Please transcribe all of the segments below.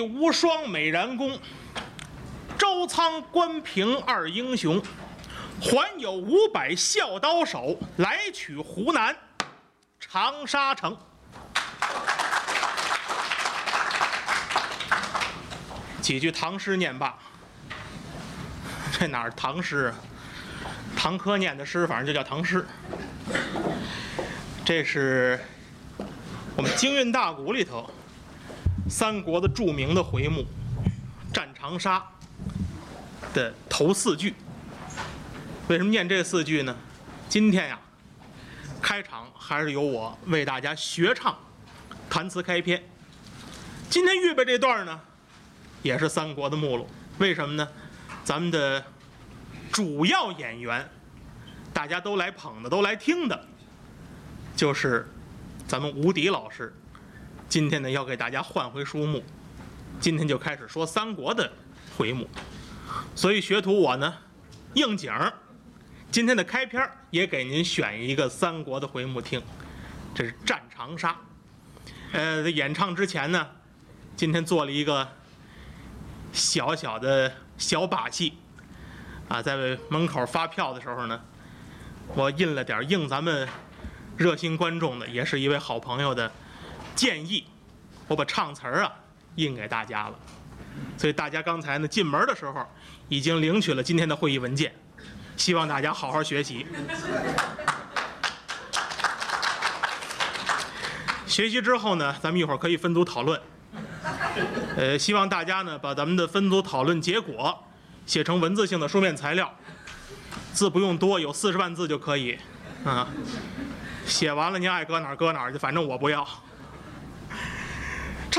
无双美髯公，周仓关平二英雄，还有五百笑刀手来取湖南长沙城。几句唐诗念罢，这哪儿唐诗啊？唐科念的诗，反正就叫唐诗。这是我们京韵大鼓里头三国的著名的回目《战长沙》的头四句。为什么念这四句呢？今天呀，开场还是由我为大家学唱弹词开篇。今天预备这段呢，也是三国的目录。为什么呢？咱们的主要演员，大家都来捧的，都来听的，就是咱们吴迪老师。今天呢，要给大家换回书目，今天就开始说三国的回目。所以学徒我呢，应景儿，今天的开篇也给您选一个三国的回目听，这是《战长沙》。呃，在演唱之前呢，今天做了一个小小的小把戏，啊，在门口发票的时候呢，我印了点应咱们热心观众的，也是一位好朋友的建议，我把唱词儿啊印给大家了。所以大家刚才呢进门的时候已经领取了今天的会议文件，希望大家好好学习。学习之后呢，咱们一会儿可以分组讨论。呃，希望大家呢把咱们的分组讨论结果写成文字性的书面材料，字不用多，有四十万字就可以。啊，写完了您爱搁哪儿搁哪儿去，反正我不要。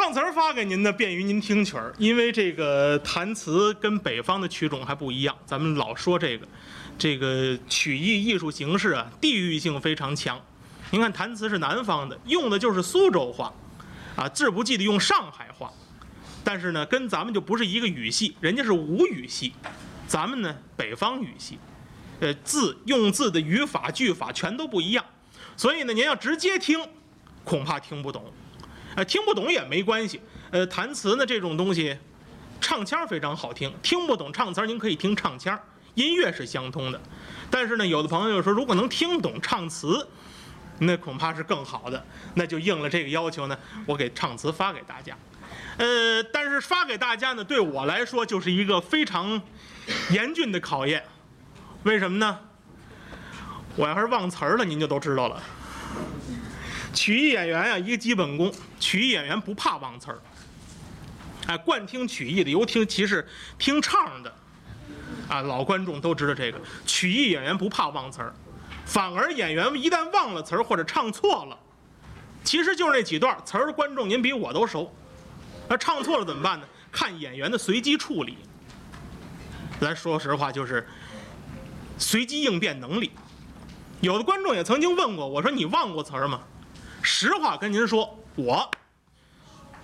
唱词儿发给您呢，便于您听曲儿，因为这个弹词跟北方的曲种还不一样。咱们老说这个，这个曲艺艺术形式啊，地域性非常强。您看弹词是南方的，用的就是苏州话，啊，字不记得用上海话，但是呢，跟咱们就不是一个语系，人家是吴语系，咱们呢北方语系，呃，字用字的语法句法全都不一样，所以呢，您要直接听，恐怕听不懂。呃，听不懂也没关系。呃，弹词呢这种东西，唱腔非常好听，听不懂唱词您可以听唱腔，音乐是相通的。但是呢，有的朋友说，如果能听懂唱词，那恐怕是更好的，那就应了这个要求呢，我给唱词发给大家。呃，但是发给大家呢，对我来说就是一个非常严峻的考验。为什么呢？我要是忘词儿了，您就都知道了。曲艺演员呀、一个基本功，曲艺演员不怕忘词儿。哎，惯听曲艺的，尤其其是听唱的，啊，老观众都知道这个。曲艺演员不怕忘词儿，反而演员一旦忘了词儿或者唱错了，其实就是那几段词儿，观众您比我都熟。那唱错了怎么办呢？看演员的随机处理。咱说实话，就是随机应变能力。有的观众也曾经问过我说：“你忘过词儿吗？”实话跟您说，我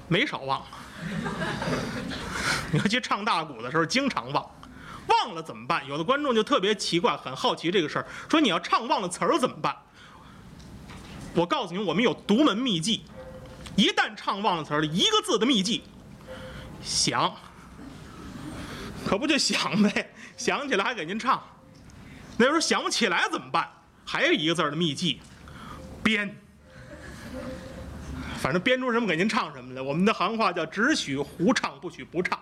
没少忘。尤其唱大鼓的时候，经常忘。忘了怎么办？有的观众就特别奇怪，很好奇这个事儿，说你要唱忘了词儿怎么办？我告诉您，我们有独门秘技。一旦唱忘了词儿，一个字的秘技，想，可不就想呗？想起来还给您唱。那时候想不起来怎么办？还有一个字儿的秘技，编。反正编出什么给您唱什么来。我们的行话叫“只许胡唱，不许不唱”。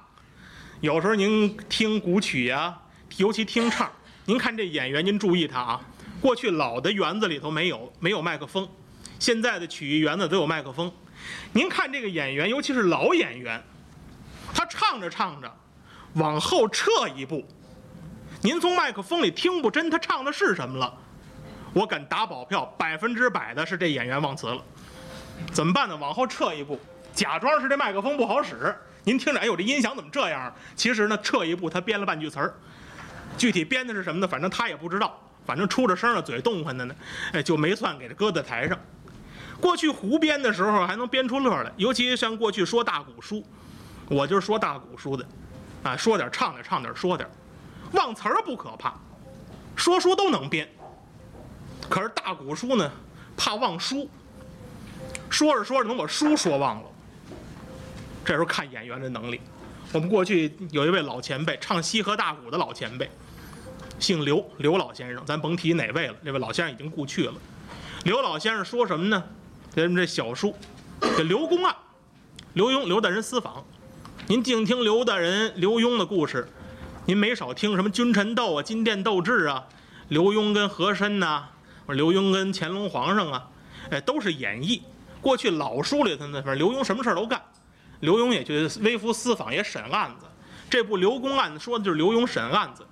有时候您听古曲呀、尤其听唱，您看这演员，您注意他啊。过去老的园子里头没有没有麦克风，现在的曲艺园子都有麦克风。您看这个演员，尤其是老演员，他唱着唱着，往后撤一步，您从麦克风里听不真他唱的是什么了。我敢打保票，百分之百的是这演员忘词了。怎么办呢？往后撤一步，假装是这麦克风不好使。您听着，哎呦，这音响怎么这样？其实呢，撤一步，他编了半句词儿。具体编的是什么呢？反正他也不知道。反正出着声了，嘴动唤的呢，哎，就没算给他搁在台上。过去胡编的时候还能编出乐来，尤其像过去说大鼓书，我就是说大鼓书的，啊，说点唱点唱点说点，忘词儿不可怕，说书都能编。可是大鼓书呢，怕忘书。说着说着能把书说忘了，这时候看演员的能力。我们过去有一位老前辈，唱西河大鼓的老前辈，姓刘，刘老先生，咱甭提哪位了，这位老先生已经故去了。刘老先生说什么呢？咱们这小书，这刘公案，刘墉刘大人私访，您净听刘大人刘墉的故事，您没少听什么君臣斗啊、金殿斗智啊，刘墉跟和珅呐、或者刘墉跟乾隆皇上啊，哎，都是演绎。过去老书里头呢，反正刘墉什么事儿都干。刘墉也去微服私访，也审案子。这部《刘公案》说的就是刘墉审案子，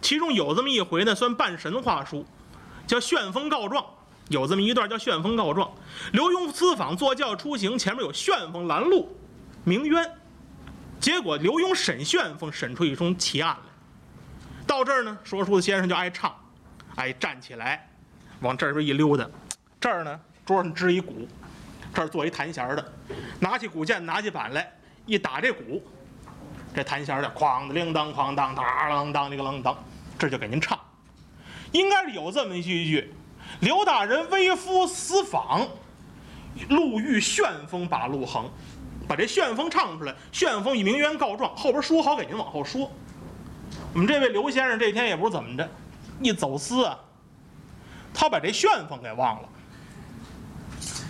其中有这么一回呢，算半神话书，叫旋风告状。有这么一段叫旋风告状。刘墉私访坐轿出行，前面有旋风拦路，鸣冤。结果刘墉审旋风，审出一宗奇案来。到这儿呢，说书的先生就爱唱，哎，站起来，往这边一溜达。这儿呢，桌上支一鼓，这儿做一弹弦儿的，拿起鼓键，拿起板来，一打这鼓，这弹弦儿的哐的铃铛哐当，当啷当，那个啷当，这就给您唱。应该是有这么一句一句：刘大人微服私访，路遇旋风把路横。把这旋风唱出来，旋风以鸣冤告状，后边说好给您往后说。我们这位刘先生这天也不知怎么着，一走私啊，他把这旋风给忘了，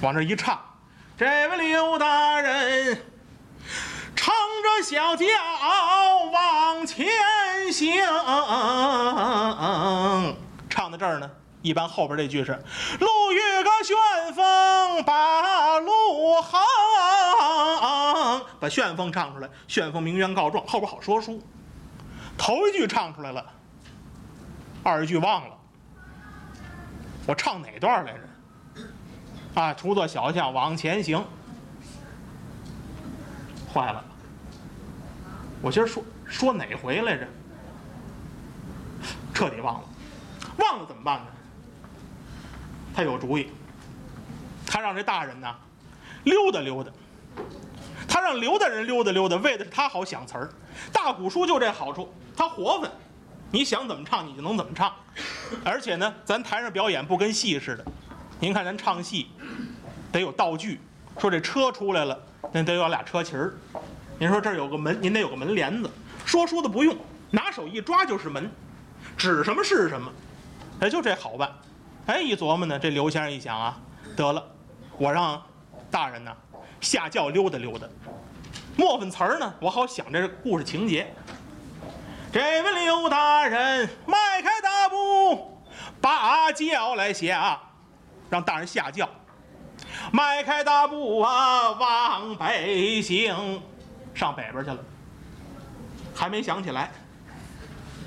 往这一唱，这位刘大人唱着小调往前行，唱到这儿呢。一般后边这句是“路遇个旋风把路横”，把旋风唱出来，旋风鸣冤告状，后边好说书。头一句唱出来了，二句忘了。我唱哪段来着？啊，出座小巷往前行。坏了，我今儿说说哪回来着？彻底忘了，忘了怎么办呢？他有主意，他让这大人呐溜达溜达，他让刘大人溜达溜达，为的是他好想词儿。大鼓书就这好处，他活泛，你想怎么唱你就能怎么唱，而且呢，咱台上表演不跟戏似的。您看咱唱戏得有道具，说这车出来了，那得有俩车旗儿。您说这儿有个门，您得有个门帘子。说书的不用，拿手一抓就是门，指什么是什么，哎，就这好办。哎，一琢磨呢，这刘先生一想啊，得了，我让大人呢下轿溜达溜达，磨粉词儿呢，我好想这故事情节。这位刘大人迈开大步，把轿来下，让大人下轿，迈开大步啊，往北行，上北边去了，还没想起来，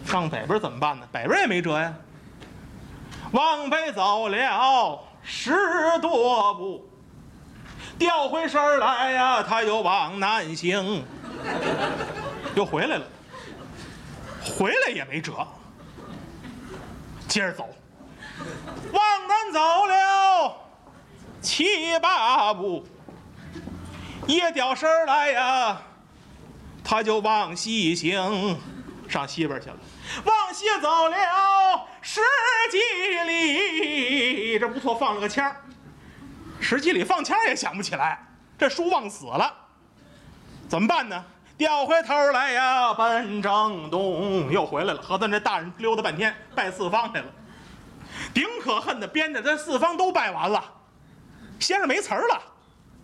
上北边怎么办呢？北边也没辙呀。往北走了十多步，调回身来呀，他又往南行，又回来了。回来也没辙，接着走，往南走了七八步，一掉身来呀，他就往西行，上西边去了。往西走了十几里，这不错，放了个签儿。十几里放签也想不起来，这书忘死了，怎么办呢？调回头来呀，奔正东，又回来了。和咱这大人溜达半天，拜四方来了。顶可恨的，编的这四方都拜完了，先生没词儿了。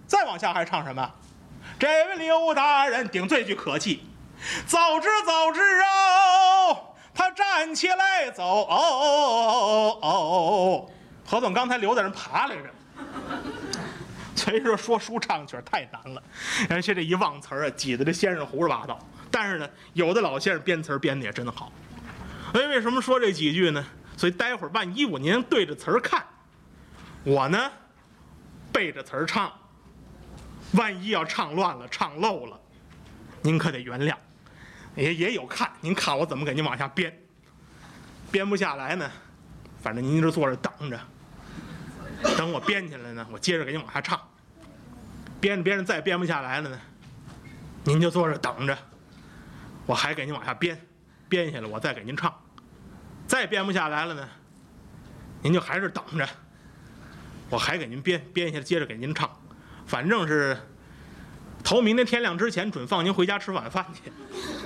再往下还唱什么？这位刘大人顶这句可气，早知早知啊！他站起来走，哦哦哦哦哦，何总刚才刘大人爬来着。所以说说书唱曲太难了，而且这一忘词儿啊，挤得这先生胡说八道。但是呢，有的老先生编词儿编的也真好。哎，为什么说这几句呢？所以待会儿万一我您对着词儿看，我呢背着词儿唱，万一要唱乱了、唱漏了，您可得原谅。也也有看，您看我怎么给您往下编，编不下来呢，反正您这坐着等着，等我编起来呢，我接着给您往下唱。编着编着再编不下来了呢，您就坐着等着，我还给您往下编，编下来我再给您唱。再编不下来了呢，您就还是等着，我还给您编，编下接着给您唱。反正是头明天天亮之前准放您回家吃晚饭去，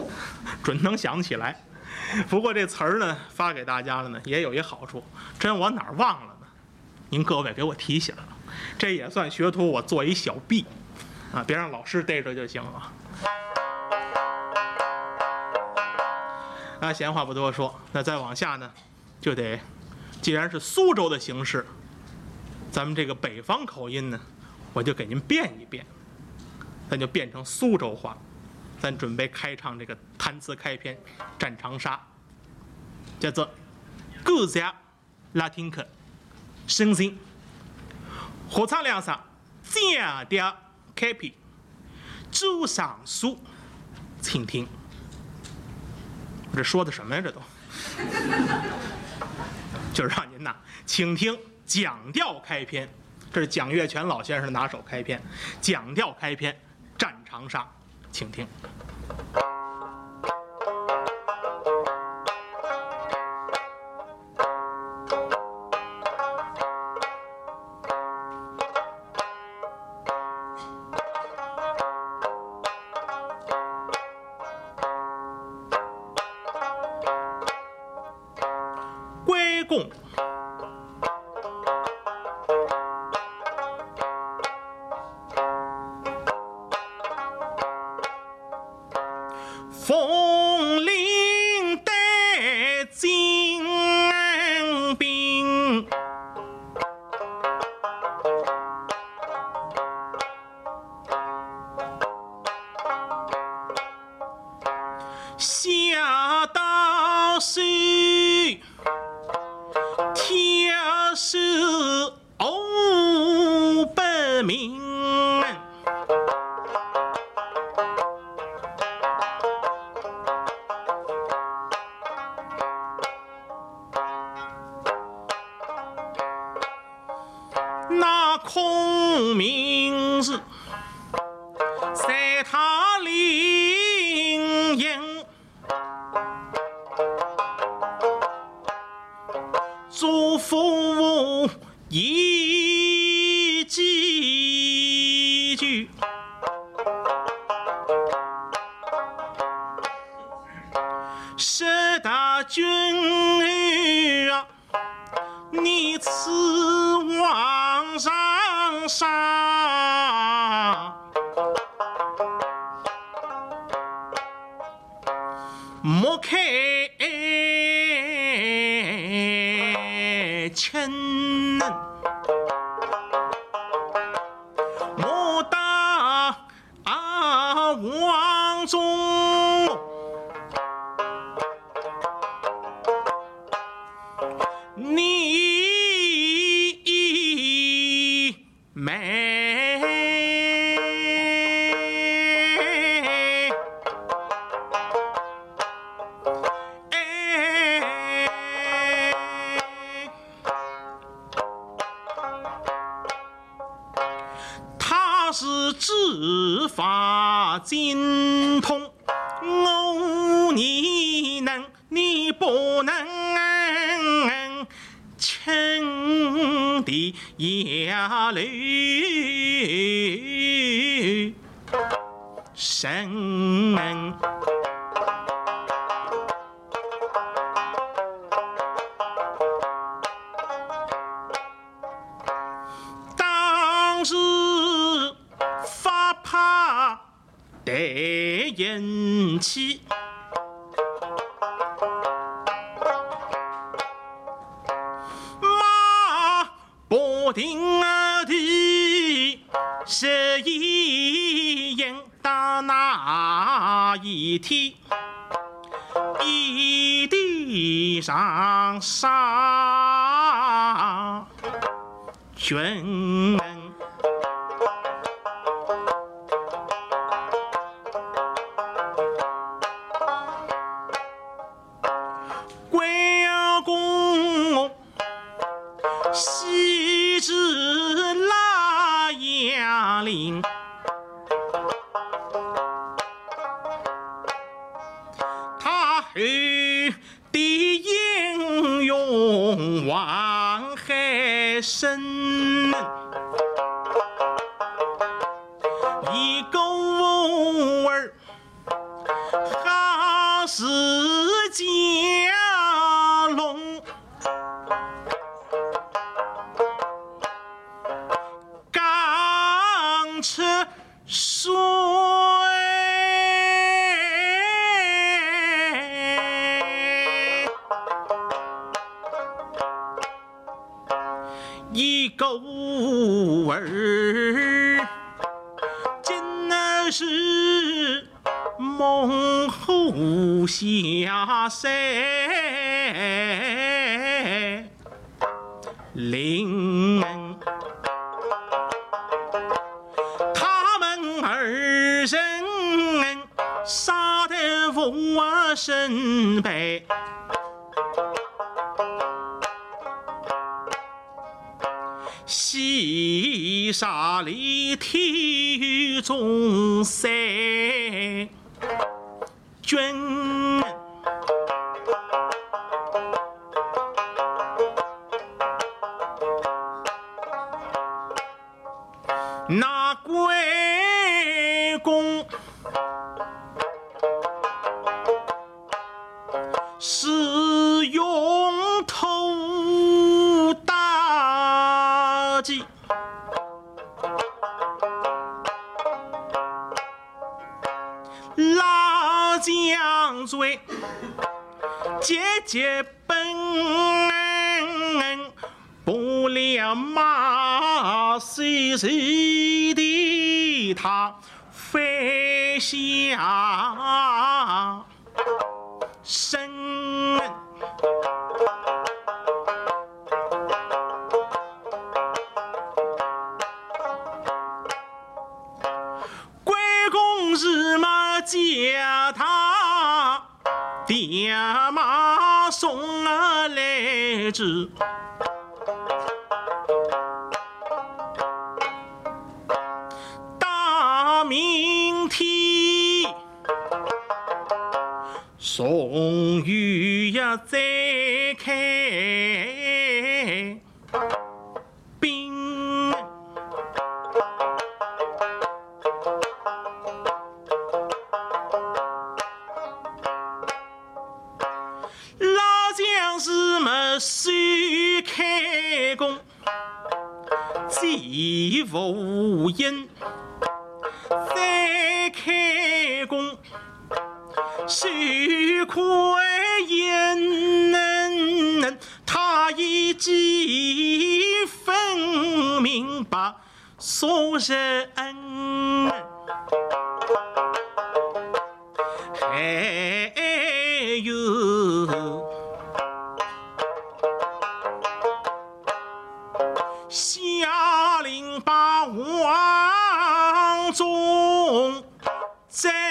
准能想起来。不过这词儿呢发给大家了呢，也有一好处，真我哪儿忘了呢？您各位给我提醒了，这也算学徒我做一小弊啊，别让老师逮着就行了。那，闲话不多说，那再往下呢，就得，既然是苏州的形式，咱们这个北方口音呢，我就给您变一变，咱就变成苏州话，咱准备开唱这个弹词开篇《战长沙》，叫做“故乡拉丁克，声音，合唱两声，降调开篇，主上书，请听。”这说的什么呀？这都，就是让您呐，请听讲调开篇。这是蒋月泉老先生拿手开篇，讲调开篇，《战长沙》，请听。那孔明是莫开。亲，是执法精通，我你能，你不能轻的也留神。得人气，马不停地是一应打那一天，一地上杀。军吃水。一狗儿，真的是猛虎下山，灵。身背。西沙里体中山，军节节奔，不了马细细的他飞下身。关公日马驾他爹马送啊来至，大明天宋玉呀再开既无因，再开弓，手快因，他已几分明白所人。在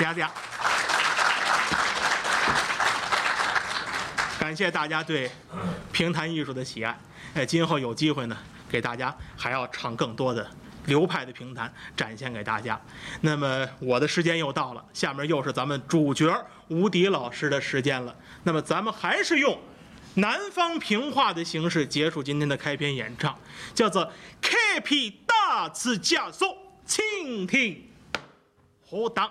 谢谢。感谢大家对评弹艺术的喜爱。呃，今后有机会呢，给大家还要唱更多的流派的评弹，展现给大家。那么我的时间又到了，下面又是咱们主角吴迪老师的时间了。那么咱们还是用南方评话的形式结束今天的开篇演唱，叫做《开辟大字加速，倾听何当。